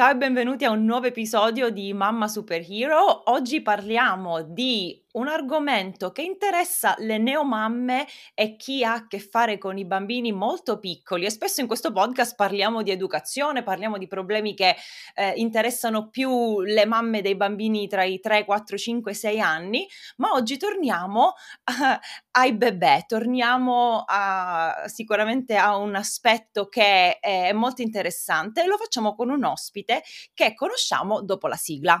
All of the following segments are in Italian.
Ciao e benvenuti a un nuovo episodio di Mamma Superhero. Oggi parliamo di un argomento che interessa le neomamme e chi ha a che fare con i bambini molto piccoli e spesso in questo podcast parliamo di educazione, parliamo di problemi che eh, interessano più le mamme dei bambini tra i 3, 4, 5, 6 anni, ma oggi torniamo uh, ai bebè, torniamo a, sicuramente a un aspetto che è molto interessante e lo facciamo con un ospite che conosciamo dopo la sigla.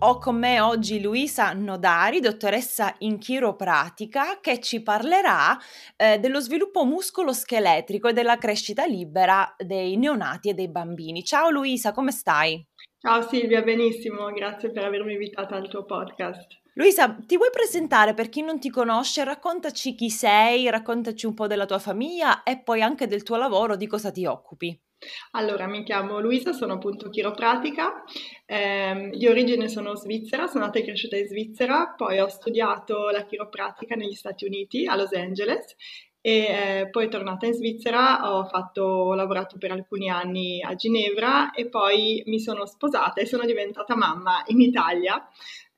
Ho con me oggi Luisa Nodari, dottoressa in chiropratica, che ci parlerà eh, dello sviluppo muscolo-scheletrico e della crescita libera dei neonati e dei bambini. Ciao Luisa, come stai? Ciao Silvia, benissimo, grazie per avermi invitata al tuo podcast. Luisa, ti vuoi presentare per chi non ti conosce? Raccontaci chi sei, raccontaci un po' della tua famiglia e poi anche del tuo lavoro, di cosa ti occupi. Allora, mi chiamo Luisa, sono appunto chiropratica, eh, di origine sono svizzera, sono nata e cresciuta in Svizzera, poi ho studiato la chiropratica negli Stati Uniti, a Los Angeles, e eh, poi tornata in Svizzera ho, fatto, ho lavorato per alcuni anni a Ginevra e poi mi sono sposata e sono diventata mamma in Italia.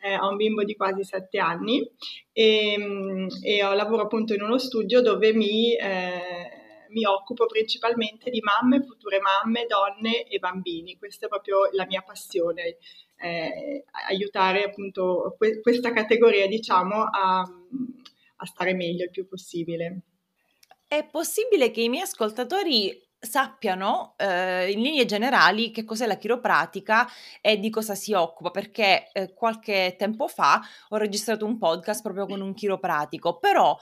Eh, ho un bimbo di quasi sette anni e, e ho lavoro appunto in uno studio dove mi... Eh, mi occupo principalmente di mamme, future mamme, donne e bambini. Questa è proprio la mia passione, eh, aiutare appunto que- questa categoria, diciamo, a, a stare meglio il più possibile. È possibile che i miei ascoltatori sappiano eh, in linee generali che cos'è la chiropratica e di cosa si occupa, perché eh, qualche tempo fa ho registrato un podcast proprio con un chiropratico, però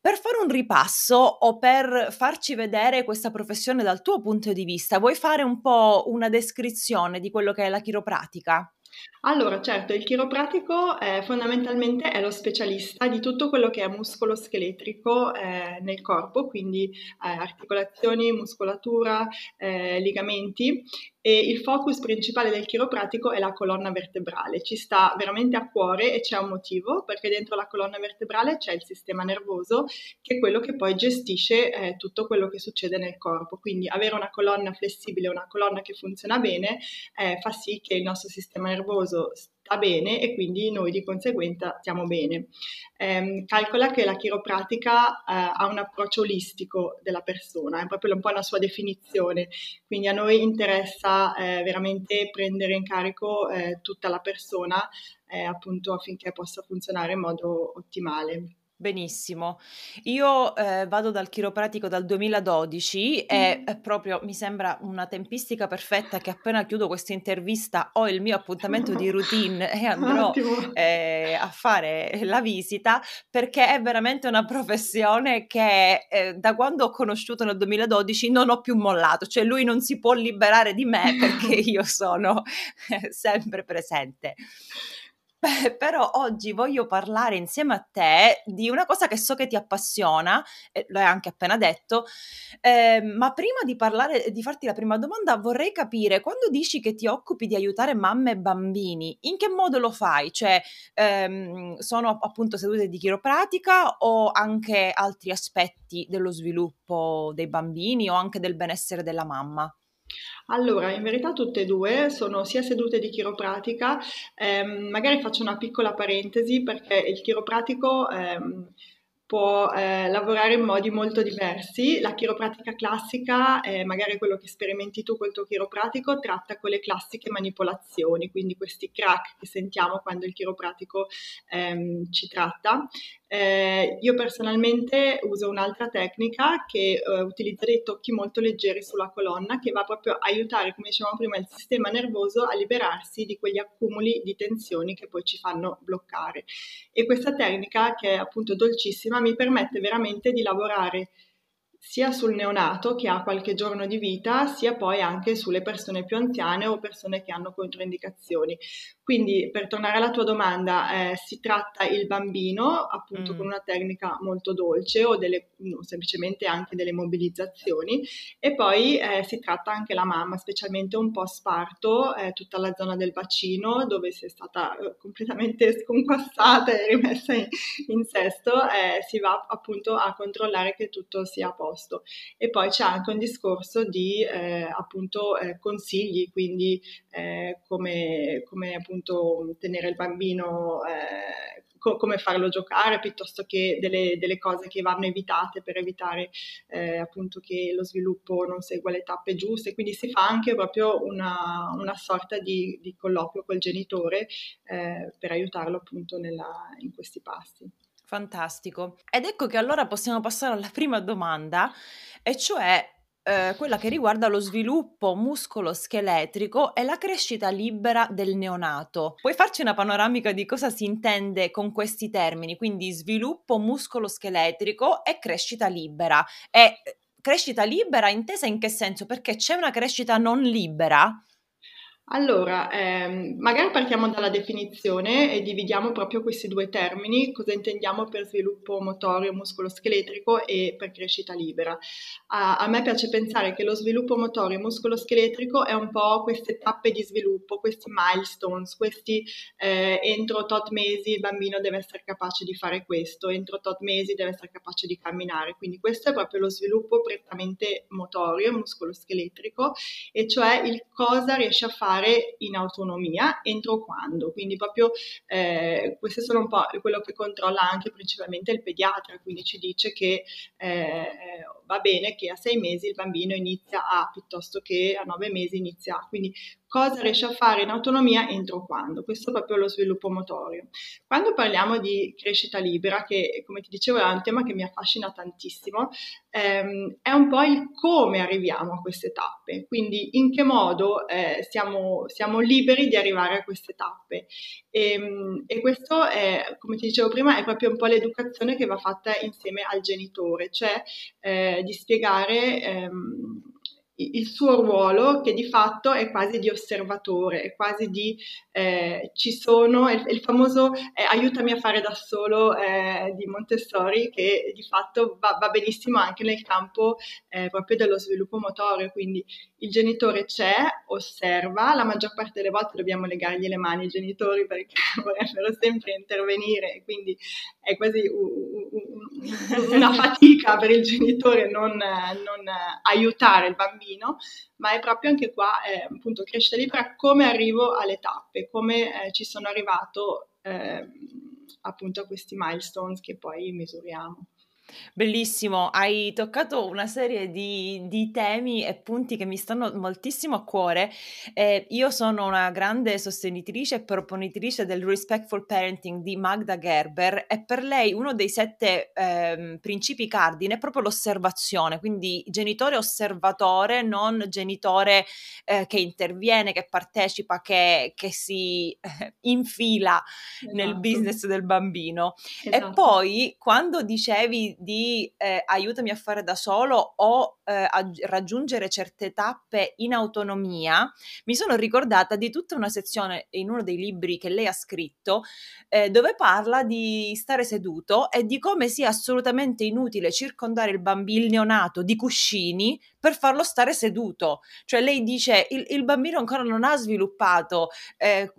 per fare un ripasso o per farci vedere questa professione dal tuo punto di vista, vuoi fare un po' una descrizione di quello che è la chiropratica? Allora, certo, il chiropratico è, fondamentalmente è lo specialista di tutto quello che è muscolo scheletrico eh, nel corpo, quindi eh, articolazioni, muscolatura, eh, ligamenti e il focus principale del chiropratico è la colonna vertebrale. Ci sta veramente a cuore e c'è un motivo, perché dentro la colonna vertebrale c'è il sistema nervoso che è quello che poi gestisce eh, tutto quello che succede nel corpo. Quindi avere una colonna flessibile, una colonna che funziona bene, eh, fa sì che il nostro sistema nervoso sta bene e quindi noi di conseguenza stiamo bene. Eh, calcola che la chiropratica eh, ha un approccio olistico della persona, è proprio un po' la sua definizione, quindi a noi interessa eh, veramente prendere in carico eh, tutta la persona eh, appunto affinché possa funzionare in modo ottimale. Benissimo. Io, ehm, vado dal chiropratico dal 2012 e, Mh. proprio mi sembra una tempistica perfetta che appena chiudo questa intervista ho il mio appuntamento di routine e andrò, ehm, a fare la visita, perché è veramente una professione che, ehm, da quando ho conosciuto nel 2012 non ho più mollato, cioè lui non si può liberare di me perché io sono sempre presente. Però oggi voglio parlare insieme a te di una cosa che so che ti appassiona, e lo hai anche appena detto, eh, ma prima di parlare, di farti la prima domanda, vorrei capire, quando dici che ti occupi di aiutare mamme e bambini, in che modo lo fai? Cioè, ehm, sono appunto sedute di chiropratica o anche altri aspetti dello sviluppo dei bambini o anche del benessere della mamma? Allora, in verità tutte e due sono sia sedute di chiropratica, ehm, magari faccio una piccola parentesi perché il chiropratico ehm, può eh, lavorare in modi molto diversi. La chiropratica classica, eh, magari quello che sperimenti tu col tuo chiropratico, tratta con le classiche manipolazioni, quindi questi crack che sentiamo quando il chiropratico ehm, ci tratta. Eh, io personalmente uso un'altra tecnica che eh, utilizza dei tocchi molto leggeri sulla colonna che va proprio a aiutare, come dicevamo prima, il sistema nervoso a liberarsi di quegli accumuli di tensioni che poi ci fanno bloccare. E questa tecnica, che è appunto dolcissima, mi permette veramente di lavorare sia sul neonato che ha qualche giorno di vita, sia poi anche sulle persone più anziane o persone che hanno controindicazioni. Quindi, per tornare alla tua domanda, eh, si tratta il bambino appunto mm. con una tecnica molto dolce o, delle, no, semplicemente anche delle mobilizzazioni e poi eh, si tratta anche la mamma, specialmente un po' sparto, eh, tutta la zona del bacino dove si è stata eh, completamente sconquassata e rimessa in, in sesto, eh, si va appunto a controllare che tutto sia a posto. E poi c'è anche un discorso di eh, appunto consigli, quindi come, come appunto appunto tenere il bambino, eh, co- come farlo giocare, piuttosto che delle, delle, cose che vanno evitate per evitare eh, appunto che lo sviluppo non segua le tappe giuste. Quindi si fa anche proprio una, una sorta di, di, colloquio col genitore eh, per aiutarlo appunto nella, in questi passi. Fantastico. Ed ecco che allora possiamo passare alla prima domanda, e cioè eh, quella che riguarda lo sviluppo muscolo-scheletrico e la crescita libera del neonato. Puoi farci una panoramica di cosa si intende con questi termini, quindi sviluppo muscolo-scheletrico e crescita libera? E eh, crescita libera intesa in che senso? Perché c'è una crescita non libera? Allora, ehm, magari partiamo dalla definizione e dividiamo proprio questi due termini, cosa intendiamo per sviluppo motorio muscoloscheletrico e per crescita libera. A, a me piace pensare che lo sviluppo motorio muscoloscheletrico è un po' queste tappe di sviluppo, questi milestones, questi eh, entro tot mesi il bambino deve essere capace di fare questo, entro tot mesi deve essere capace di camminare, quindi questo è proprio lo sviluppo prettamente motorio muscoloscheletrico e cioè il cosa riesce a fare fare in autonomia, entro quando. Quindi proprio eh, questo sono un po' quello che controlla anche principalmente il pediatra, quindi ci dice che eh, va bene che a sei mesi il bambino inizia a, piuttosto che a nove mesi inizia a. Quindi cosa riesce a fare in autonomia entro quando. Questo è proprio lo sviluppo motorio. Quando parliamo di crescita libera, che come ti dicevo è un tema che mi affascina tantissimo, ehm, è un po' il come arriviamo a queste tappe, quindi in che modo eh, siamo, siamo, liberi di arrivare a queste tappe. E, ehm, e, questo è, come ti dicevo prima, è proprio un po' l'educazione che va fatta insieme al genitore, cioè eh, di spiegare... Ehm, il suo ruolo che di fatto è quasi di osservatore, è quasi di eh, ci sono, il, il famoso eh, aiutami a fare da solo eh, di Montessori che di fatto va, va benissimo anche nel campo eh, proprio dello sviluppo motorio, quindi il genitore c'è, osserva, la maggior parte delle volte dobbiamo legargli le mani ai genitori perché vorrebbero sempre intervenire, quindi è quasi una fatica per il genitore non, non aiutare il bambino, ma è proprio anche qua eh, appunto crescita libera come arrivo alle tappe, come eh, ci sono arrivato eh, appunto a questi milestones che poi misuriamo. Bellissimo, hai toccato una serie di, di, temi e punti che mi stanno moltissimo a cuore. Eh, io sono una grande sostenitrice e proponitrice del respectful parenting di Magda Gerber e per lei uno dei sette eh, principi cardine è proprio l'osservazione, quindi genitore osservatore, non genitore eh, che interviene, che partecipa, che, che si eh, infila esatto. nel business del bambino. Esatto. E poi quando dicevi di eh, aiutami a fare da solo o eh, raggiungere certe tappe in autonomia, mi sono ricordata di tutta una sezione in uno dei libri che lei ha scritto eh, dove parla di stare seduto e di come sia assolutamente inutile circondare il bambino, neonato di cuscini per farlo stare seduto. Cioè lei dice il, il bambino ancora non ha sviluppato eh,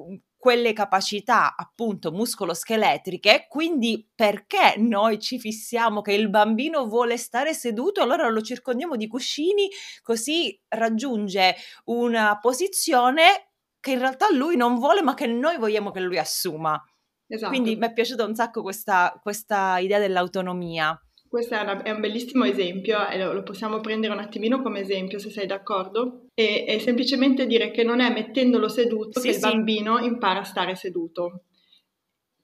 quelle capacità appunto muscoloscheletriche, quindi perché noi ci fissiamo che il bambino vuole stare seduto, allora lo circondiamo di cuscini, così raggiunge una posizione che in realtà lui non vuole, ma che noi vogliamo che lui assuma. Esatto. Quindi mi è piaciuta un sacco questa, questa idea dell'autonomia. Questo è, una, è, un bellissimo esempio e lo, lo, possiamo prendere un attimino come esempio se sei d'accordo. E, è semplicemente dire che non è mettendolo seduto sì, che sì. il bambino impara a stare seduto.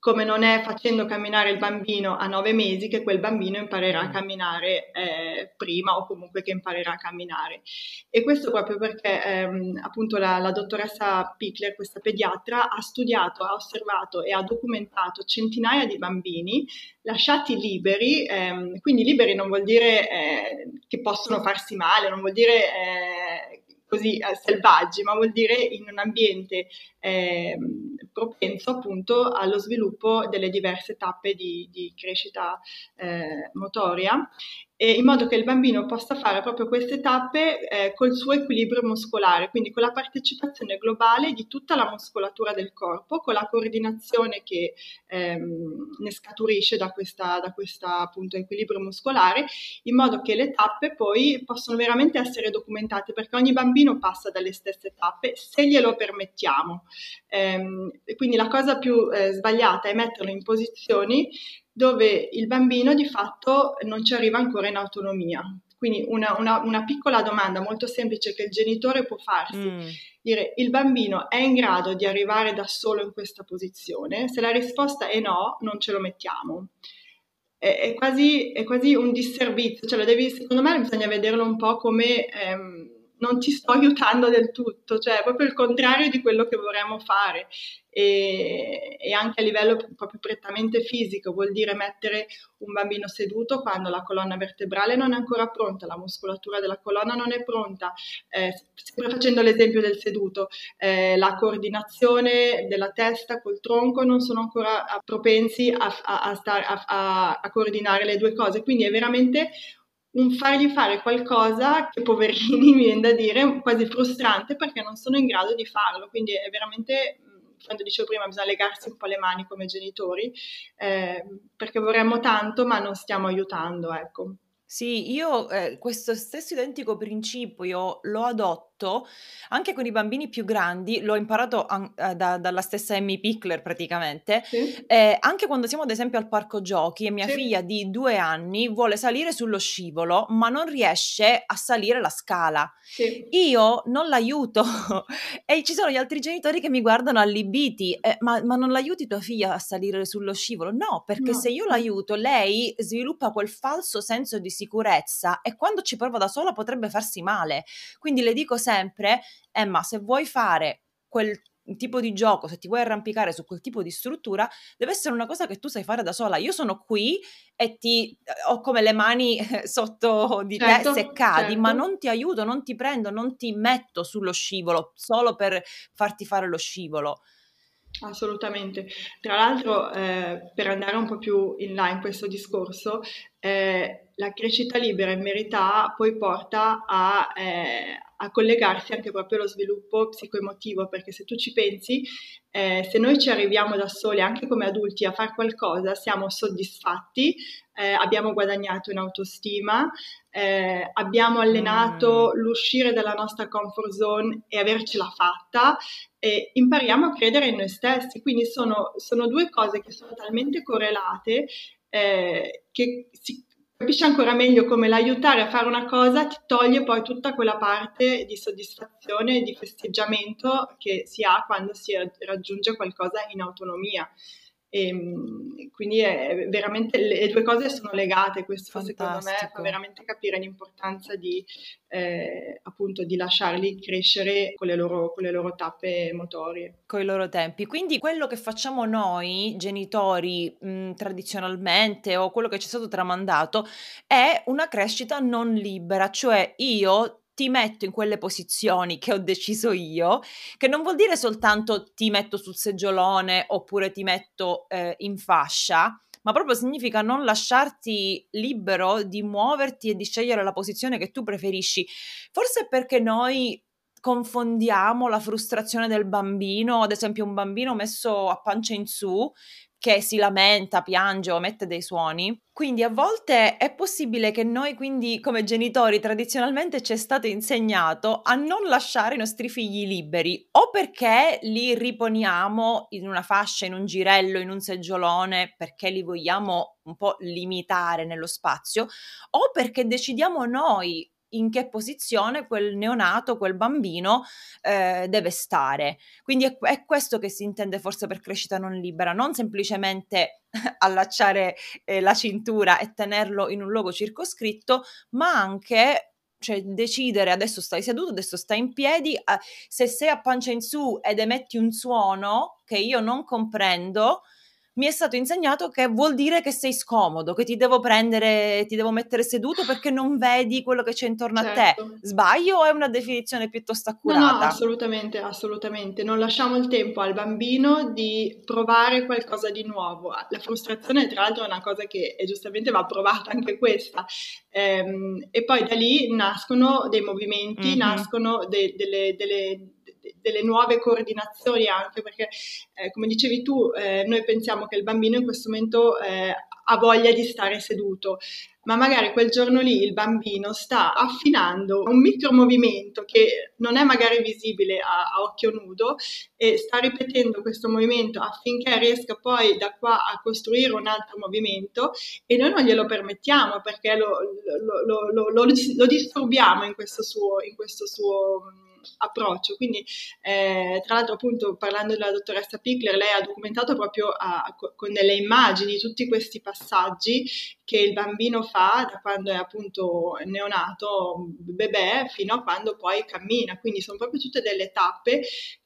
Come non è facendo camminare il bambino a nove mesi che quel bambino imparerà a camminare eh, prima o comunque che imparerà a camminare. E questo proprio perché ehm, appunto la, la, dottoressa Pickler, questa pediatra, ha studiato, ha osservato e ha documentato centinaia di bambini lasciati liberi, ehm, quindi liberi non vuol dire eh, che possono farsi male, non vuol dire eh, così eh, selvaggi, ma vuol dire in un ambiente eh, propenso appunto allo sviluppo delle diverse tappe di, di crescita eh, motoria in modo che il bambino possa fare proprio queste tappe eh, col suo equilibrio muscolare, quindi con la partecipazione globale di tutta la muscolatura del corpo, con la coordinazione che ehm, ne scaturisce da appunto equilibrio muscolare, in modo che le tappe poi possono veramente essere documentate, perché ogni bambino passa dalle stesse tappe se glielo permettiamo. Ehm, quindi la cosa più eh, sbagliata è metterlo in posizioni dove il bambino di fatto non ci arriva ancora in autonomia. Quindi una, una, una piccola domanda molto semplice che il genitore può farsi, mm. dire il bambino è in grado di arrivare da solo in questa posizione? Se la risposta è no, non ce lo mettiamo. È, è, quasi, è quasi, un disservizio, cioè devi, secondo me bisogna vederlo un po' come... Ehm, non ti sto aiutando del tutto, cioè è proprio il contrario di quello che vorremmo fare. E, e, anche a livello proprio prettamente fisico, vuol dire mettere un bambino seduto quando la colonna vertebrale non è ancora pronta, la muscolatura della colonna non è pronta, eh, sempre facendo l'esempio del seduto, eh, la coordinazione della testa col tronco non sono ancora propensi a, a, a, star, a, a coordinare le due cose, quindi è veramente un fargli fare qualcosa che poverini mi viene da dire quasi frustrante perché non sono in grado di farlo, quindi è veramente quando dicevo prima bisogna legarsi un po' le mani come genitori eh, perché vorremmo tanto ma non stiamo aiutando, ecco. Sì, io eh, questo stesso identico principio lo adotto fatto anche con i bambini più grandi, l'ho imparato an- eh, da- dalla stessa Amy Pickler praticamente, sì. eh, anche quando siamo ad esempio al parco giochi e mia sì. figlia di due anni vuole salire sullo scivolo ma non riesce a salire la scala. Sì. Io non l'aiuto e ci sono gli altri genitori che mi guardano allibiti, eh, ma, ma, non l'aiuti tua figlia a salire sullo scivolo? No, perché no. se io l'aiuto lei sviluppa quel falso senso di sicurezza e quando ci prova da sola potrebbe farsi male. Quindi le dico sempre sempre, Emma, eh, se vuoi fare quel tipo di gioco, se ti vuoi arrampicare su quel tipo di struttura, deve essere una cosa che tu sai fare da sola. Io sono qui e ti eh, ho come le mani sotto di certo, te se cadi, certo. ma non ti aiuto, non ti prendo, non ti metto sullo scivolo solo per farti fare lo scivolo. Assolutamente. Tra l'altro, eh, per andare un po' più in là in questo discorso, eh, la crescita libera in verità poi porta a, eh, a collegarsi anche proprio allo sviluppo psicoemotivo, perché se tu ci pensi, eh, se noi ci arriviamo da soli, anche come adulti, a fare qualcosa, siamo soddisfatti, eh, abbiamo guadagnato in autostima, eh, abbiamo allenato mm. l'uscire dalla nostra comfort zone e avercela fatta, e impariamo a credere in noi stessi. Quindi sono, sono due cose che sono talmente correlate eh, che si, capisci ancora meglio come l'aiutare a fare una cosa ti toglie poi tutta quella parte di soddisfazione e di festeggiamento che si ha quando si raggiunge qualcosa in autonomia. E, ehm, quindi è veramente le due cose sono legate, questo Fantastico. secondo me fa veramente capire l'importanza di, eh, appunto, di lasciarli crescere con le, loro, con le loro tappe motorie. Con i loro tempi. Quindi quello che facciamo noi, genitori, mh, tradizionalmente o quello che ci è stato tramandato, è una crescita non libera, cioè io ti metto in quelle posizioni che ho deciso io, che non vuol dire soltanto ti metto sul seggiolone oppure ti metto eh, in fascia, ma proprio significa non lasciarti libero di muoverti e di scegliere la posizione che tu preferisci. Forse perché noi confondiamo la frustrazione del bambino, ad esempio un bambino messo a pancia in su, che si lamenta, piange o mette dei suoni. Quindi a volte è possibile che noi quindi come genitori tradizionalmente ci è stato insegnato a non lasciare i nostri figli liberi o perché li riponiamo in una fascia, in un girello, in un seggiolone perché li vogliamo un po' limitare nello spazio o perché decidiamo noi in che posizione quel neonato, quel bambino eh, deve stare. Quindi è, è, questo che si intende forse per crescita non libera, non semplicemente allacciare eh, la cintura e tenerlo in un luogo circoscritto, ma anche cioè decidere adesso stai seduto, adesso stai in piedi, se sei a pancia in su ed emetti un suono che io non comprendo, mi è stato insegnato che vuol dire che sei scomodo, che ti devo prendere, ti devo mettere seduto perché non vedi quello che c'è intorno certo. a te. Certo. Sbaglio o è una definizione piuttosto accurata? No, no, assolutamente, assolutamente. Non lasciamo il tempo al bambino di provare qualcosa di nuovo. La frustrazione, tra l'altro, è una cosa che è giustamente va provata anche questa. Ehm, e poi da lì nascono dei movimenti, mm-hmm. nascono de- delle, delle delle nuove coordinazioni anche perché eh, come dicevi tu eh, noi pensiamo che il bambino in questo momento eh, ha voglia di stare seduto ma magari quel giorno lì il bambino sta affinando un micro movimento che non è magari visibile a, a, occhio nudo e sta ripetendo questo movimento affinché riesca poi da qua a costruire un altro movimento e noi non glielo permettiamo perché lo, lo, lo, lo disturbiamo in questo suo, in questo suo approccio. Quindi, eh, tra l'altro, appunto, parlando della dottoressa Pickler, lei ha documentato proprio a, con delle immagini tutti questi passaggi che il bambino fa da quando è appunto neonato, bebè, fino a quando poi cammina. Quindi sono proprio tutte delle tappe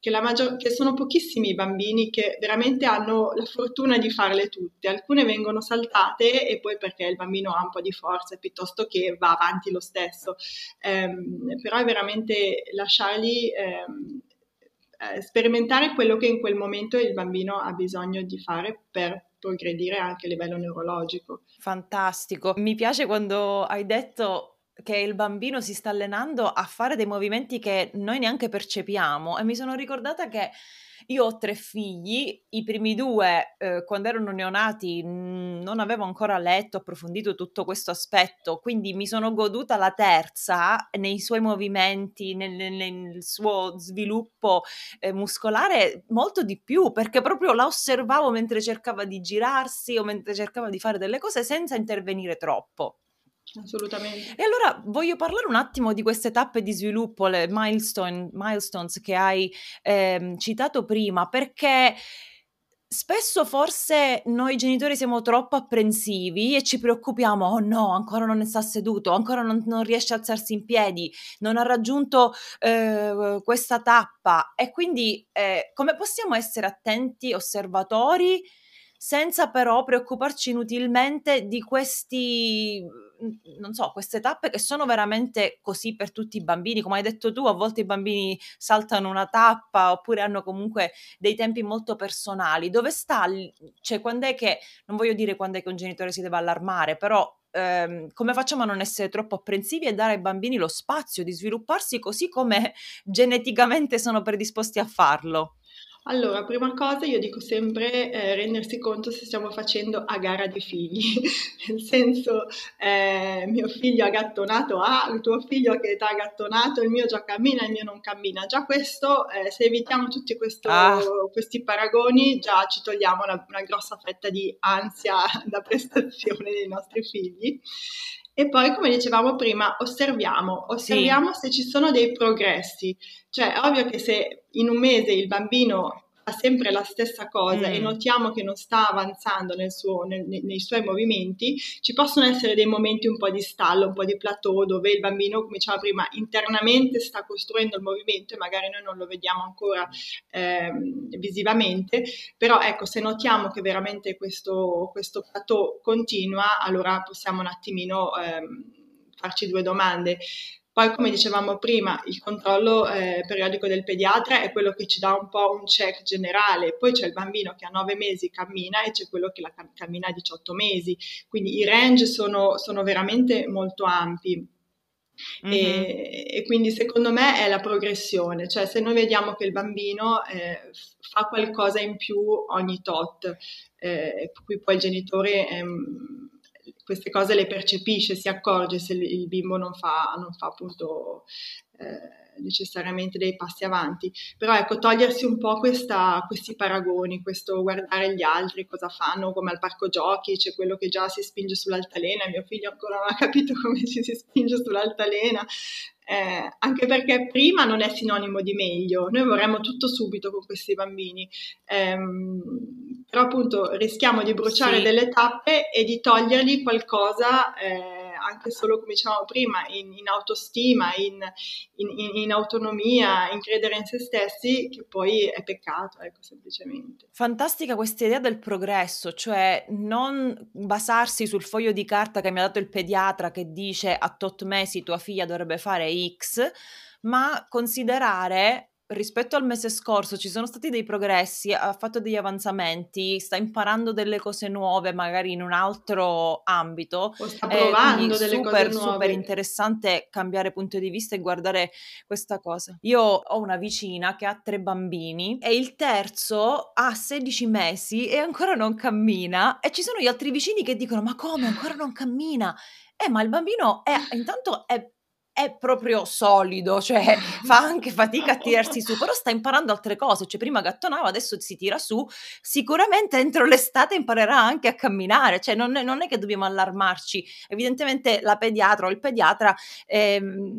che, maggior, che sono pochissimi i bambini che veramente hanno la fortuna di farle tutte. Alcune vengono saltate e poi perché il bambino ha un po' di forza piuttosto che va avanti lo stesso. Eh, però è veramente lasciargli ehm, eh, sperimentare quello che in quel momento il bambino ha bisogno di fare per progredire anche a livello neurologico. Fantastico. Mi piace quando hai detto che il bambino si sta allenando a fare dei movimenti che noi neanche percepiamo e mi sono ricordata che io ho tre figli, i primi due, eh, quando erano neonati, mh, non avevo ancora letto, approfondito tutto questo aspetto, quindi mi sono goduta la terza nei suoi movimenti, nel, nel suo sviluppo eh, muscolare molto di più, perché proprio la osservavo mentre cercava di girarsi o mentre cercava di fare delle cose senza intervenire troppo. Assolutamente. E allora voglio parlare un attimo di queste tappe di sviluppo, le milestone, milestones che hai ehm, citato prima, perché spesso forse noi genitori siamo troppo apprensivi e ci preoccupiamo, oh no, ancora non sta seduto, ancora non, non riesce a alzarsi in piedi, non ha raggiunto eh, questa tappa e quindi eh, come possiamo essere attenti osservatori senza però preoccuparci inutilmente di questi non so, queste tappe che sono veramente così per tutti i bambini, come hai detto tu, a volte i bambini saltano una tappa oppure hanno comunque dei tempi molto personali. Dove sta, cioè quando è che, non voglio dire quando è che un genitore si deve allarmare, però ehm, come facciamo a non essere troppo apprensivi e dare ai bambini lo spazio di svilupparsi così come geneticamente sono predisposti a farlo? Allora, prima cosa io dico sempre eh, rendersi conto se stiamo facendo a gara di figli, nel senso eh, mio figlio ha gattonato A, il tuo figlio che età ha gattonato, il mio già cammina, il mio non cammina. Già questo, eh, se evitiamo tutti questo, ah. questi paragoni, già ci togliamo una, una grossa fetta di ansia da prestazione dei nostri figli. E poi, come dicevamo prima, osserviamo, osserviamo sì. se ci sono dei progressi. Cioè, è ovvio che se in un mese il bambino fa sempre la stessa cosa mm. e notiamo che non sta avanzando nel suo, nel, nei suoi movimenti, ci possono essere dei momenti un po' di stallo, un po' di plateau dove il bambino, come diceva prima, internamente sta costruendo il movimento e magari noi non lo vediamo ancora eh, visivamente, però ecco, se notiamo che veramente questo, questo plateau continua, allora possiamo un attimino eh, farci due domande. Poi, come dicevamo prima, il controllo eh, periodico del pediatra è quello che ci dà un po' un check generale. Poi c'è il bambino che a 9 mesi cammina e c'è quello che la cammina a 18 mesi. Quindi i range sono, sono veramente molto ampi. Mm-hmm. E, e, quindi secondo me è la progressione, cioè se noi vediamo che il bambino eh, fa qualcosa in più ogni tot, eh, qui poi il genitore ehm, queste cose le percepisce, si accorge se il bimbo non fa, non fa appunto... Eh, necessariamente dei passi avanti, però ecco, togliersi un po' questa, questi paragoni, questo guardare gli altri, cosa fanno, come al parco giochi, c'è quello che già si spinge sull'altalena, mio figlio ancora non ha capito come ci si spinge sull'altalena, eh, anche perché prima non è sinonimo di meglio, noi vorremmo tutto subito con questi bambini, eh, però appunto rischiamo di bruciare sì. delle tappe e di togliergli qualcosa. Eh, anche solo come dicevamo prima, in, in autostima, in, in, in, autonomia, in credere in se stessi, che poi è peccato, ecco, semplicemente. Fantastica questa idea del progresso, cioè non basarsi sul foglio di carta che mi ha dato il pediatra che dice a tot mesi tua figlia dovrebbe fare X, ma considerare rispetto al mese scorso ci sono stati dei progressi, ha fatto degli avanzamenti, sta imparando delle cose nuove, magari in un altro ambito. O sta provando eh, delle super, cose nuove. super interessante cambiare punto di vista e guardare questa cosa. Io ho una vicina che ha tre bambini e il terzo ha 16 mesi e ancora non cammina e ci sono gli altri vicini che dicono ma come ancora non cammina? Eh, ma il bambino è, intanto è è proprio solido, cioè fa anche fatica a tirarsi su, però sta imparando altre cose, cioè prima gattonava, adesso si tira su, sicuramente entro l'estate imparerà anche a camminare, cioè non è, non è che dobbiamo allarmarci, evidentemente la pediatra o il pediatra eh,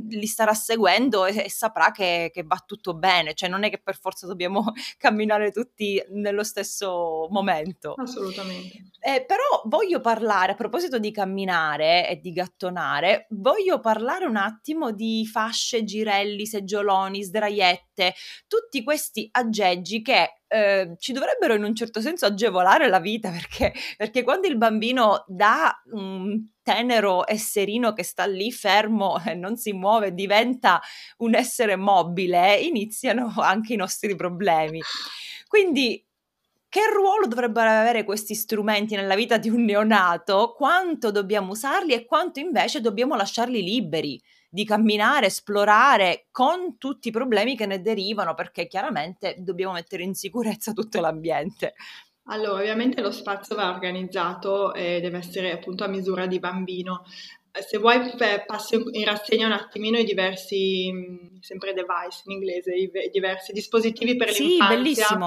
li starà seguendo e, e saprà che, che, va tutto bene, cioè non è che per forza dobbiamo camminare tutti nello stesso momento. Assolutamente. Eh, però voglio parlare, a proposito di camminare e di gattonare, voglio parlare un attimo attimo di fasce, girelli, seggioloni, sdraiette, tutti questi aggeggi che eh, ci dovrebbero in un certo senso agevolare la vita perché, perché quando il bambino dà un tenero esserino che sta lì fermo e non si muove, diventa un essere mobile, iniziano anche i nostri problemi. Quindi che ruolo dovrebbero avere questi strumenti nella vita di un neonato? Quanto dobbiamo usarli e quanto invece dobbiamo lasciarli liberi? Di camminare, esplorare con tutti i problemi che ne derivano, perché chiaramente dobbiamo mettere in sicurezza tutto l'ambiente. Allora, ovviamente lo spazio va organizzato e deve essere appunto a misura di bambino. Eh, se vuoi passo in rassegna un attimino i diversi, mm, sempre device in inglese, i diversi dispositivi per sì, l'infanzia.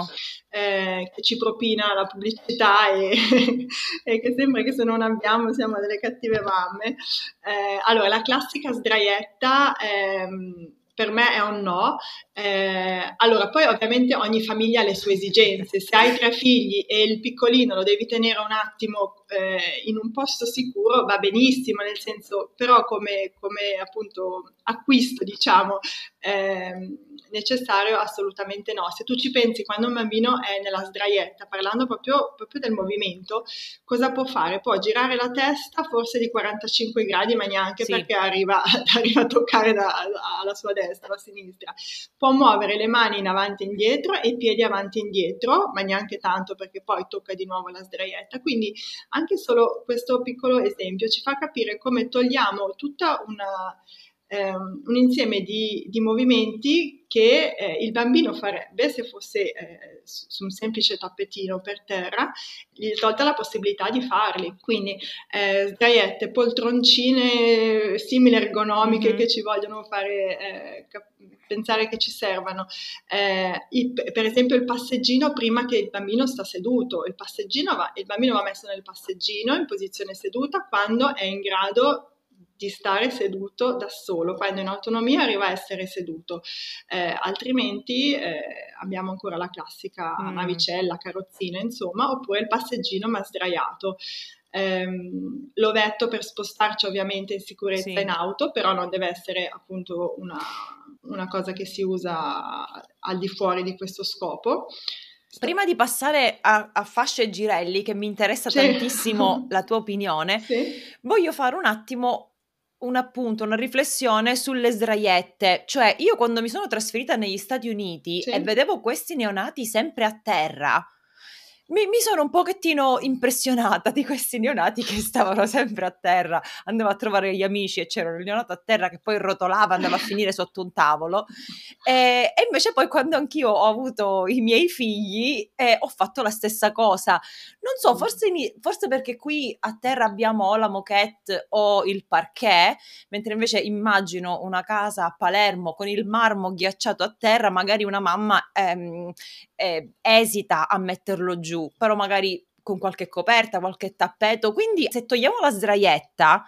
Eh, che ci propina la pubblicità e, e, che sembra che se non abbiamo siamo delle cattive mamme. Eh, allora, la classica sdraietta... Ehm, per me è un no. Eh, allora, poi ovviamente ogni famiglia ha le sue esigenze. Se hai tre figli e il piccolino lo devi tenere un attimo eh, in un posto sicuro, va benissimo, nel senso, però come, come appunto acquisto, diciamo, eh, necessario, assolutamente no. Se tu ci pensi quando un bambino è nella sdraietta, parlando proprio, proprio del movimento, cosa può fare? Può girare la testa forse di 45 gradi, ma neanche sì. perché arriva, arriva, a toccare da, alla sua destra, alla sinistra. Può muovere le mani in avanti e indietro e i piedi avanti e indietro, ma neanche tanto perché poi tocca di nuovo la sdraietta. Quindi anche solo questo piccolo esempio ci fa capire come togliamo tutta una ehm, un insieme di, di, movimenti che eh, il bambino farebbe se fosse eh, su un semplice tappetino per terra, gli è tolta la possibilità di farli. Quindi eh, sdraiette, poltroncine simili ergonomiche mm-hmm. che ci vogliono fare eh, cap- pensare che ci servano. Eh, il, per esempio il passeggino prima che il bambino sta seduto, il, passeggino va, il bambino va messo nel passeggino in posizione seduta quando è in grado di stare seduto da solo, quando in autonomia arriva a essere seduto, eh, altrimenti eh, abbiamo ancora la classica mm. navicella, carrozzina, insomma, oppure il passeggino ma sdraiato. Um, l'ovetto per spostarci ovviamente in sicurezza sì. in auto, però non deve essere appunto una, una cosa che si usa al di fuori di questo scopo. Prima di passare a, a, fasce e girelli, che mi interessa sì. tantissimo la tua opinione, sì. voglio fare un attimo un appunto, una riflessione sulle sdraiette. Cioè, io quando mi sono trasferita negli Stati Uniti sì. e vedevo questi neonati sempre a terra, mi, mi, sono un pochettino impressionata di questi neonati che stavano sempre a terra. Andavo a trovare gli amici e c'era un neonato a terra che poi rotolava, andava a finire sotto un tavolo. E, e invece poi quando anch'io ho avuto i miei figli eh, ho fatto la stessa cosa. Non so, forse, forse perché qui a terra abbiamo o la moquette o il parquet, mentre invece immagino una casa a Palermo con il marmo ghiacciato a terra, magari una mamma ehm, eh, esita a metterlo giù, però magari con qualche coperta, qualche tappeto. Quindi se togliamo la sdraietta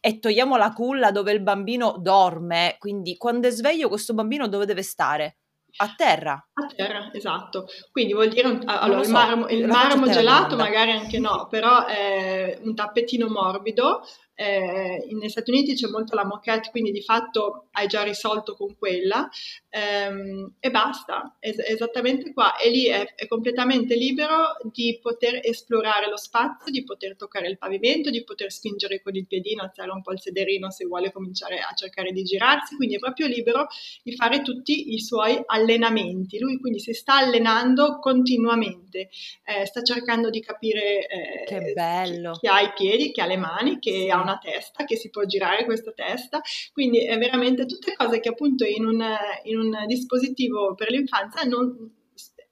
e togliamo la culla dove il bambino dorme, quindi quando è sveglio questo bambino dove deve stare? A terra. A terra, esatto. Quindi vuol dire, un, allora, so, il marmo, il marmo gelato magari anche no, però è un tappetino morbido eh, negli Stati Uniti c'è molto la moquette, quindi di fatto hai già risolto con quella ehm, e basta, es- esattamente qua. E lì è, è, completamente libero di poter esplorare lo spazio, di poter toccare il pavimento, di poter spingere con il piedino, alzare un po' il sederino se vuole cominciare a cercare di girarsi, quindi è proprio libero di fare tutti i suoi allenamenti. Lui quindi si sta allenando continuamente, eh, sta cercando di capire eh, che bello. Chi, chi, ha i piedi, chi ha le mani, che sì. ha una testa, che si può girare questa testa, quindi è veramente tutte cose che appunto in un, in un dispositivo per l'infanzia non,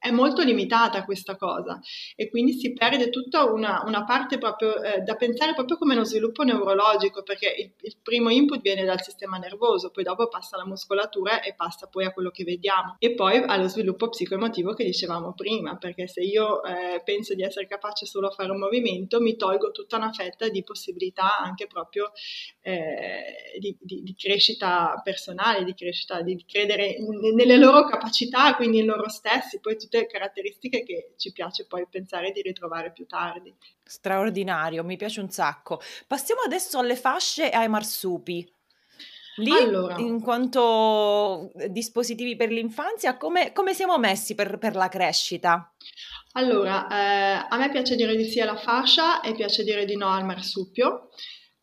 è molto limitata questa cosa e quindi si perde tutta una, una parte proprio eh, da pensare proprio come uno sviluppo neurologico perché il, il, primo input viene dal sistema nervoso, poi dopo passa alla muscolatura e passa poi a quello che vediamo. E poi allo sviluppo psicoemotivo che dicevamo prima perché se io eh, penso di essere capace solo a fare un movimento mi tolgo tutta una fetta di possibilità anche proprio eh, di, di, di, crescita personale, di crescita, di, di credere nelle loro capacità, quindi in loro stessi, poi tutte tutte caratteristiche che ci piace poi pensare di ritrovare più tardi. Straordinario, mi piace un sacco. Passiamo adesso alle fasce e ai marsupi. Lì, allora. in quanto dispositivi per l'infanzia, come, come siamo messi per, per, la crescita? Allora, eh, a me piace dire di sì alla fascia e piace dire di no al marsupio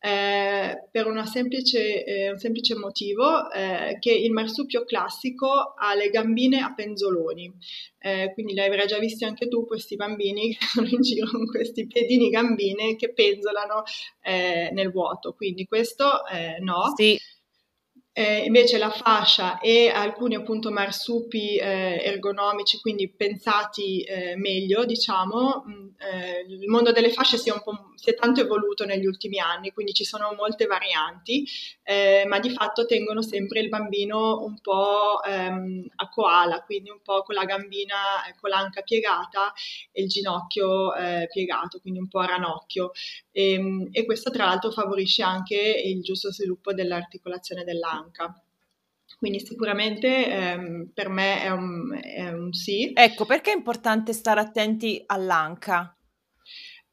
eh, per semplice, eh, un semplice motivo eh, che il marsupio classico ha le gambine a penzoloni, eh, quindi li avrai già visti anche tu questi bambini che sono in giro con questi piedini gambine che penzolano eh, nel vuoto, quindi questo eh, no. Sì. Eh, invece la fascia e alcuni appunto marsupi eh, ergonomici, quindi pensati eh, meglio, diciamo, mh, mm, eh, il mondo delle fasce si è, si è, tanto evoluto negli ultimi anni, quindi ci sono molte varianti, eh, ma di fatto tengono sempre il bambino un po' ehm, a koala, quindi un po' con la gambina, con l'anca piegata e il ginocchio eh, piegato, quindi un po' a ranocchio. E, ehm, e questo tra l'altro favorisce anche il giusto sviluppo dell'articolazione dell'anca. Quindi sicuramente ehm, per me è un, è un sì. Ecco, perché è importante stare attenti all'anca?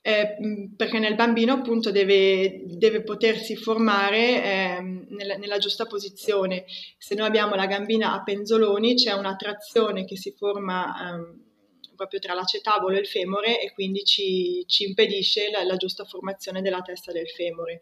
Eh, perché nel bambino appunto deve, deve potersi formare eh, nella, nella, giusta posizione. Se noi abbiamo la gambina a penzoloni c'è una trazione che si forma eh, proprio tra l'acetavolo e il femore e quindi ci, ci impedisce la, la, giusta formazione della testa del femore.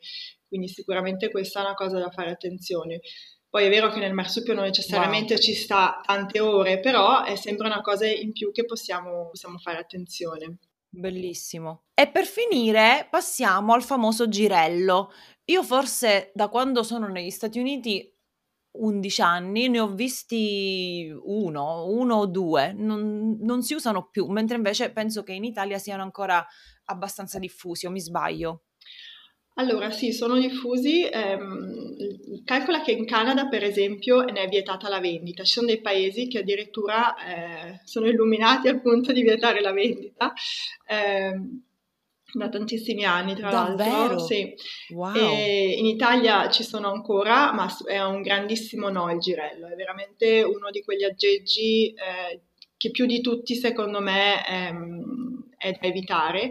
Quindi sicuramente questa è una cosa da fare attenzione. Poi è vero che nel marsupio non necessariamente wow. ci sta tante ore, però è sempre una cosa in più che possiamo, possiamo fare attenzione. Bellissimo. E per finire passiamo al famoso girello. Io forse da quando sono negli Stati Uniti 11 anni, ne ho visti uno, uno o due, non, non, si usano più, mentre invece penso che in Italia siano ancora abbastanza diffusi, o mi sbaglio? Allora sì, sono diffusi. Ehm, calcola che in Canada, per esempio, ne è vietata la vendita. Ci sono dei paesi che addirittura eh, sono illuminati al punto di vietare la vendita. Ehm, da tantissimi anni, tra Davvero? l'altro. Sì. Wow. In Italia ci sono ancora, ma è un grandissimo no il girello. È veramente uno di quegli aggeggi eh, che più di tutti, secondo me, ehm, è da evitare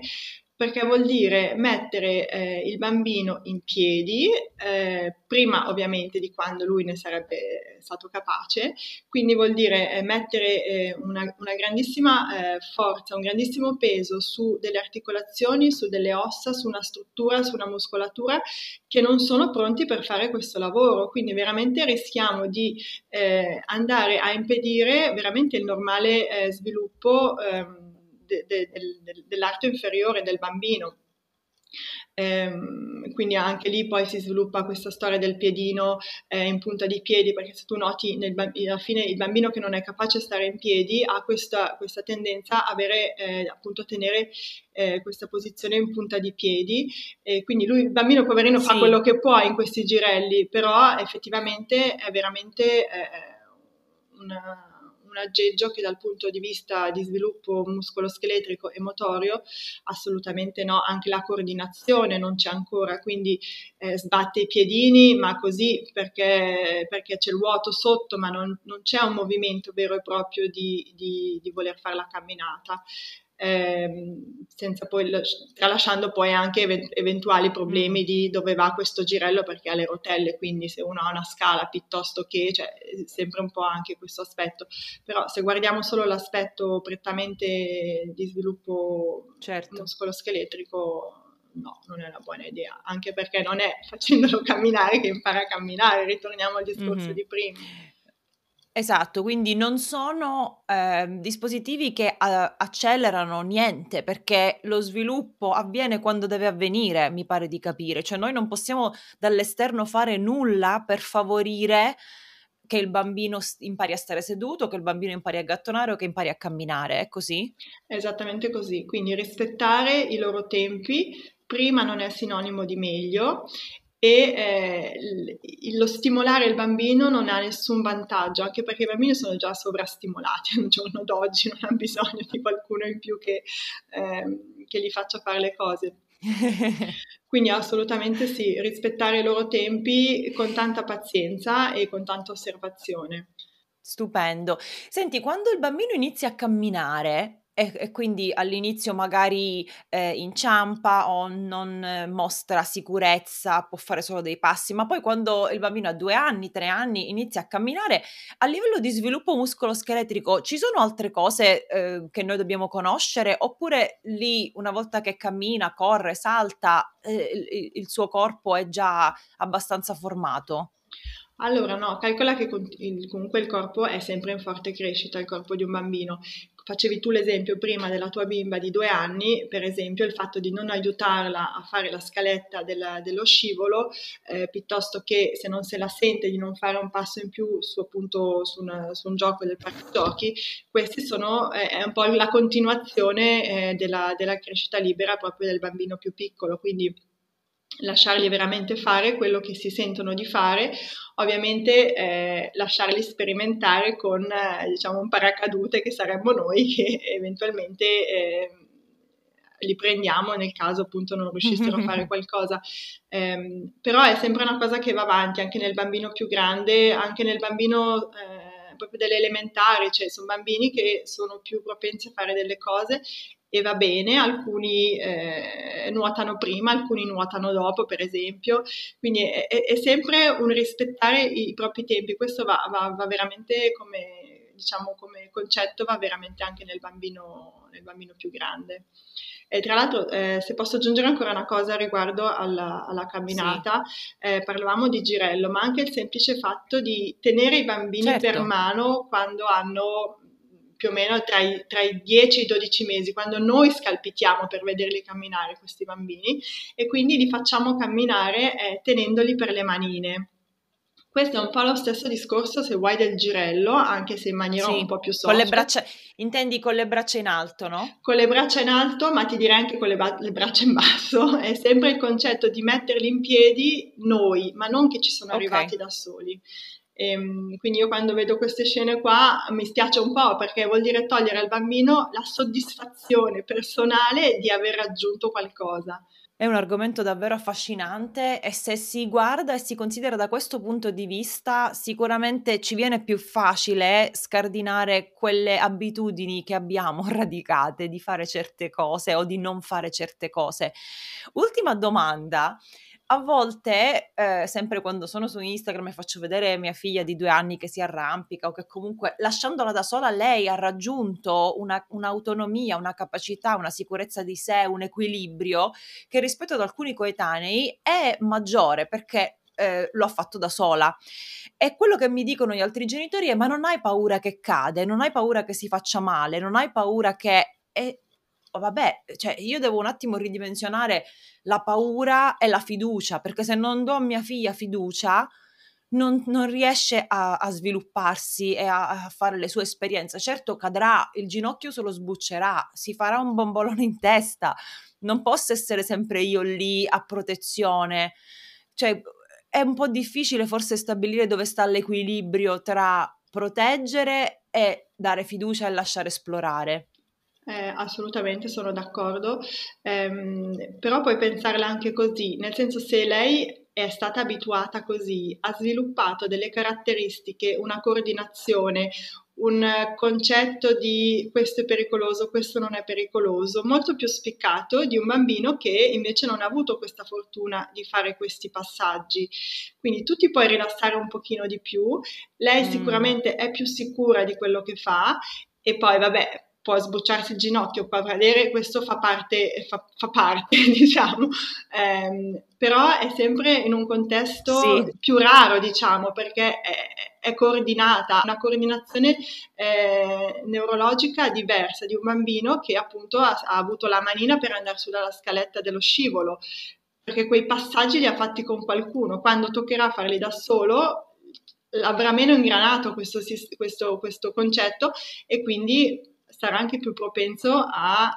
perché vuol dire mettere eh, il bambino in piedi, eh, prima ovviamente di quando lui ne sarebbe stato capace, quindi vuol dire eh, mettere eh, una, una, grandissima eh, forza, un grandissimo peso su delle articolazioni, su delle ossa, su una struttura, su una muscolatura che non sono pronti per fare questo lavoro, quindi veramente rischiamo di eh, andare a impedire veramente il normale sviluppo. Ehm, de, de, de, dell'arte inferiore del bambino. Ehm, quindi anche lì poi si sviluppa questa storia del piedino eh, in punta di piedi, perché se tu noti nel, alla fine il bambino che non è capace di stare in piedi ha questa, questa tendenza a avere, eh, appunto a tenere eh, questa posizione in punta di piedi. E quindi lui, il bambino poverino, sì. fa quello che può in questi girelli, però effettivamente è veramente eh, una un aggeggio che dal punto di vista di sviluppo muscoloscheletrico e motorio assolutamente no, anche la coordinazione non c'è ancora, quindi eh, sbatte i piedini ma così perché, perché c'è il vuoto sotto ma non, non, c'è un movimento vero e proprio di, di, di voler fare la camminata ehm, senza poi, tralasciando poi anche event- eventuali problemi mm. di dove va questo girello perché ha le rotelle, quindi se uno ha una scala piuttosto che, cioè sempre un po' anche questo aspetto, però se guardiamo solo l'aspetto prettamente di sviluppo certo. muscoloscheletrico no, non è una buona idea, anche perché non è facendolo camminare che impara a camminare, ritorniamo al discorso mm-hmm. di prima. Esatto, quindi non sono, ehm, dispositivi che a accelerano niente, perché lo sviluppo avviene quando deve avvenire, mi pare di capire. Cioè noi non possiamo dall'esterno fare nulla per favorire che il bambino impari a stare seduto, che il bambino impari a gattonare o che impari a camminare, è così? Esattamente così, quindi rispettare i loro tempi, prima non è sinonimo di meglio e eh, lo stimolare il bambino non ha nessun vantaggio, anche perché i bambini sono già sovrastimolati al giorno d'oggi, non hanno bisogno di qualcuno in più che, eh, che gli faccia fare le cose. Quindi assolutamente sì, rispettare i loro tempi con tanta pazienza e con tanta osservazione. Stupendo. Senti, quando il bambino inizia a camminare, e, e quindi all'inizio magari eh, inciampa o non eh, mostra sicurezza, può fare solo dei passi, ma poi quando il bambino ha due anni, tre anni, inizia a camminare, a livello di sviluppo muscoloscheletrico ci sono altre cose eh, che noi dobbiamo conoscere oppure lì una volta che cammina, corre, salta, eh, il, il suo corpo è già abbastanza formato? Allora no, calcola che comunque il corpo è sempre in forte crescita, il corpo di un bambino facevi tu l'esempio prima della tua bimba di due anni, per esempio il fatto di non aiutarla a fare la scaletta della, dello scivolo, eh, piuttosto che se non se la sente di non fare un passo in più su, appunto, su, una, su un gioco del parco giochi, questi sono eh, è un po' la continuazione eh, della, della crescita libera proprio del bambino più piccolo, quindi lasciarli veramente fare quello che si sentono di fare, ovviamente eh, lasciarli sperimentare con eh, diciamo un paracadute che saremmo noi che eventualmente eh, li prendiamo nel caso appunto non riuscissero a fare qualcosa. Eh, però è sempre una cosa che va avanti anche nel bambino più grande, anche nel bambino eh, proprio delle elementari, cioè sono bambini che sono più propensi a fare delle cose e va bene, alcuni eh, nuotano prima, alcuni nuotano dopo, per esempio, quindi è, è sempre un rispettare i, propri tempi, questo va, va, va veramente come, diciamo, come concetto, va veramente anche nel bambino, nel bambino più grande. E tra l'altro, eh, se posso aggiungere ancora una cosa riguardo alla, alla camminata, sì. eh, parlavamo di girello, ma anche il semplice fatto di tenere i bambini certo. per mano quando hanno più o meno tra i, tra i 10 e i 12 mesi, quando noi scalpitiamo per vederli camminare questi bambini e quindi li facciamo camminare eh, tenendoli per le manine. Questo è un po' lo stesso discorso se vuoi del girello, anche se in maniera sì, un po' più soft. Con le braccia, intendi con le braccia in alto, no? Con le braccia in alto, ma ti direi anche con le, ba- le braccia in basso. È sempre il concetto di metterli in piedi noi, ma non che ci sono okay. arrivati da soli. E, ehm, quindi io quando vedo queste scene qua mi spiace un po' perché vuol dire togliere al bambino la soddisfazione personale di aver raggiunto qualcosa. È un argomento davvero affascinante e se si guarda e si considera da questo punto di vista, sicuramente ci viene più facile scardinare quelle abitudini che abbiamo radicate di fare certe cose o di non fare certe cose. Ultima domanda, a volte, eh, sempre quando sono su Instagram e faccio vedere mia figlia di due anni che si arrampica o che comunque lasciandola da sola lei ha raggiunto una, un'autonomia, una capacità, una sicurezza di sé, un equilibrio che rispetto ad alcuni coetanei è maggiore perché eh, lo ha fatto da sola. E quello che mi dicono gli altri genitori è: ma non hai paura che cade, non hai paura che si faccia male, non hai paura che. E oh, vabbè, cioè io devo un attimo ridimensionare la paura e la fiducia, perché se non do a mia figlia fiducia, non, non riesce a, a, svilupparsi e a, a, fare le sue esperienze. Certo cadrà, il ginocchio se lo sbuccerà, si farà un bombolone in testa, non posso essere sempre io lì a protezione. Cioè, è un po' difficile forse stabilire dove sta l'equilibrio tra proteggere e dare fiducia e lasciare esplorare. Eh, assolutamente sono d'accordo, ehm, però puoi pensarla anche così, nel senso se lei è stata abituata così, ha sviluppato delle caratteristiche, una coordinazione, un concetto di questo è pericoloso, questo non è pericoloso, molto più spiccato di un bambino che invece non ha avuto questa fortuna di fare questi passaggi. Quindi tu ti puoi rilassare un pochino di più, lei mm. sicuramente è più sicura di quello che fa e poi vabbè, può sbocciarsi il ginocchio, può cadere, questo fa parte, fa, fa parte diciamo, eh, però è sempre in un contesto sì. più raro, diciamo, perché è, è coordinata, una coordinazione eh, neurologica diversa di un bambino che appunto ha, ha avuto la manina per andare su dalla scaletta dello scivolo, perché quei passaggi li ha fatti con qualcuno, quando toccherà farli da solo avrà meno ingranato questo, questo, questo concetto e quindi sarà anche più propenso a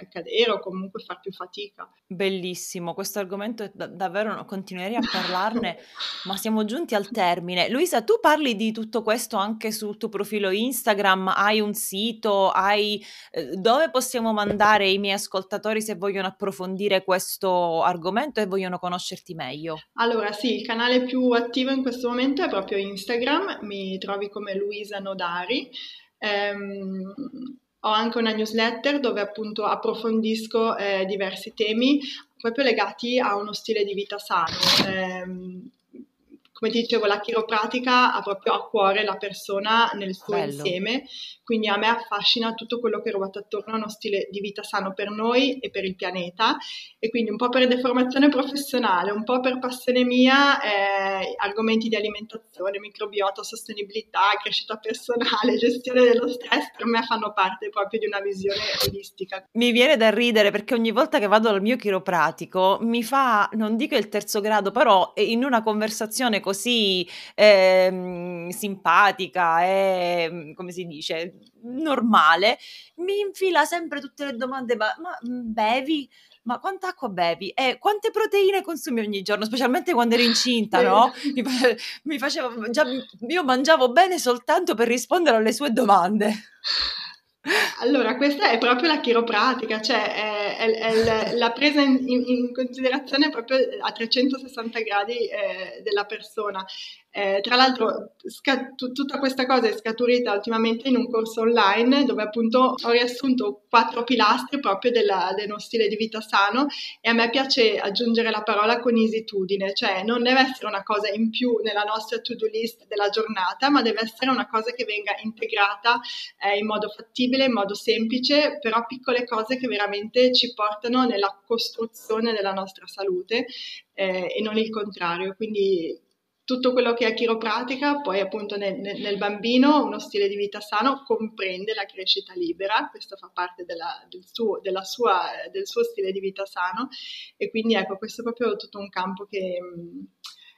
eh, cadere o comunque far più fatica. Bellissimo, questo argomento è da- davvero, continuerei a parlarne, ma siamo giunti al termine. Luisa, tu parli di tutto questo anche sul tuo profilo Instagram, hai un sito, hai... Eh, dove possiamo mandare i miei ascoltatori se vogliono approfondire questo argomento e vogliono conoscerti meglio? Allora sì, il canale più attivo in questo momento è proprio Instagram, mi trovi come Luisa Nodari. Ehm, ho anche una newsletter dove appunto approfondisco eh, diversi temi proprio legati a uno stile di vita sano. Ehm, come ti dicevo, la chiropratica ha proprio a cuore la persona nel suo Bello. insieme, quindi a me affascina tutto quello che ruota attorno a uno stile di vita sano per noi e per il pianeta e quindi un po' per deformazione professionale, un po' per passione mia, eh, argomenti di alimentazione, microbiota, sostenibilità, crescita personale, gestione dello stress, per me fanno parte proprio di una visione olistica. Mi viene da ridere perché ogni volta che vado dal mio chiropratico mi fa, non dico il terzo grado, però in una conversazione così eh, simpatica e, come si dice, normale, mi infila sempre tutte le domande, ma, ma bevi? ma quanta acqua bevi? E quante proteine consumi ogni giorno? Specialmente quando eri incinta, no? Mi, mi faceva, già, io mangiavo bene soltanto per rispondere alle sue domande. Allora, questa è proprio la chiropratica, cioè è, è, è la presa in, in, considerazione proprio a 360 gradi eh, della persona. Eh, tra l'altro sca- t- tutta questa cosa è scaturita ultimamente in un corso online dove appunto ho riassunto quattro pilastri proprio della, dello stile di vita sano e a me piace aggiungere la parola con esitudine, cioè non deve essere una cosa in più nella nostra to-do list della giornata, ma deve essere una cosa che venga integrata eh, in modo fattibile, in modo semplice, però piccole cose che veramente ci portano nella costruzione della nostra salute eh, e non il contrario. Quindi tutto quello che è chiropratica, poi appunto nel, nel, bambino uno stile di vita sano comprende la crescita libera, questo fa parte della, del, suo, della sua, del, suo, stile di vita sano e quindi ecco questo è proprio tutto un campo che,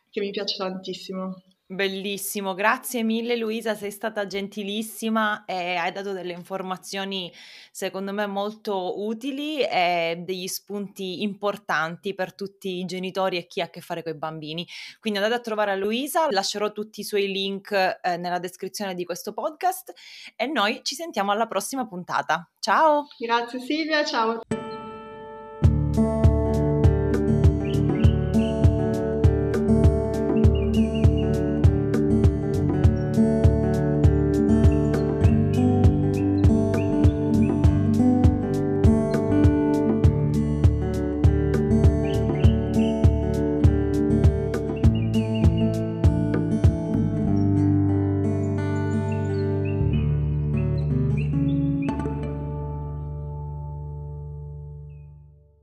che mi piace tantissimo. Bellissimo, grazie mille Luisa, sei stata gentilissima e hai dato delle informazioni secondo me molto utili e degli spunti importanti per tutti i genitori e chi ha a che fare con i bambini. Quindi andate a trovare Luisa, lascerò tutti i suoi link eh, nella descrizione di questo podcast e noi ci sentiamo alla prossima puntata. Ciao! Grazie Silvia, ciao!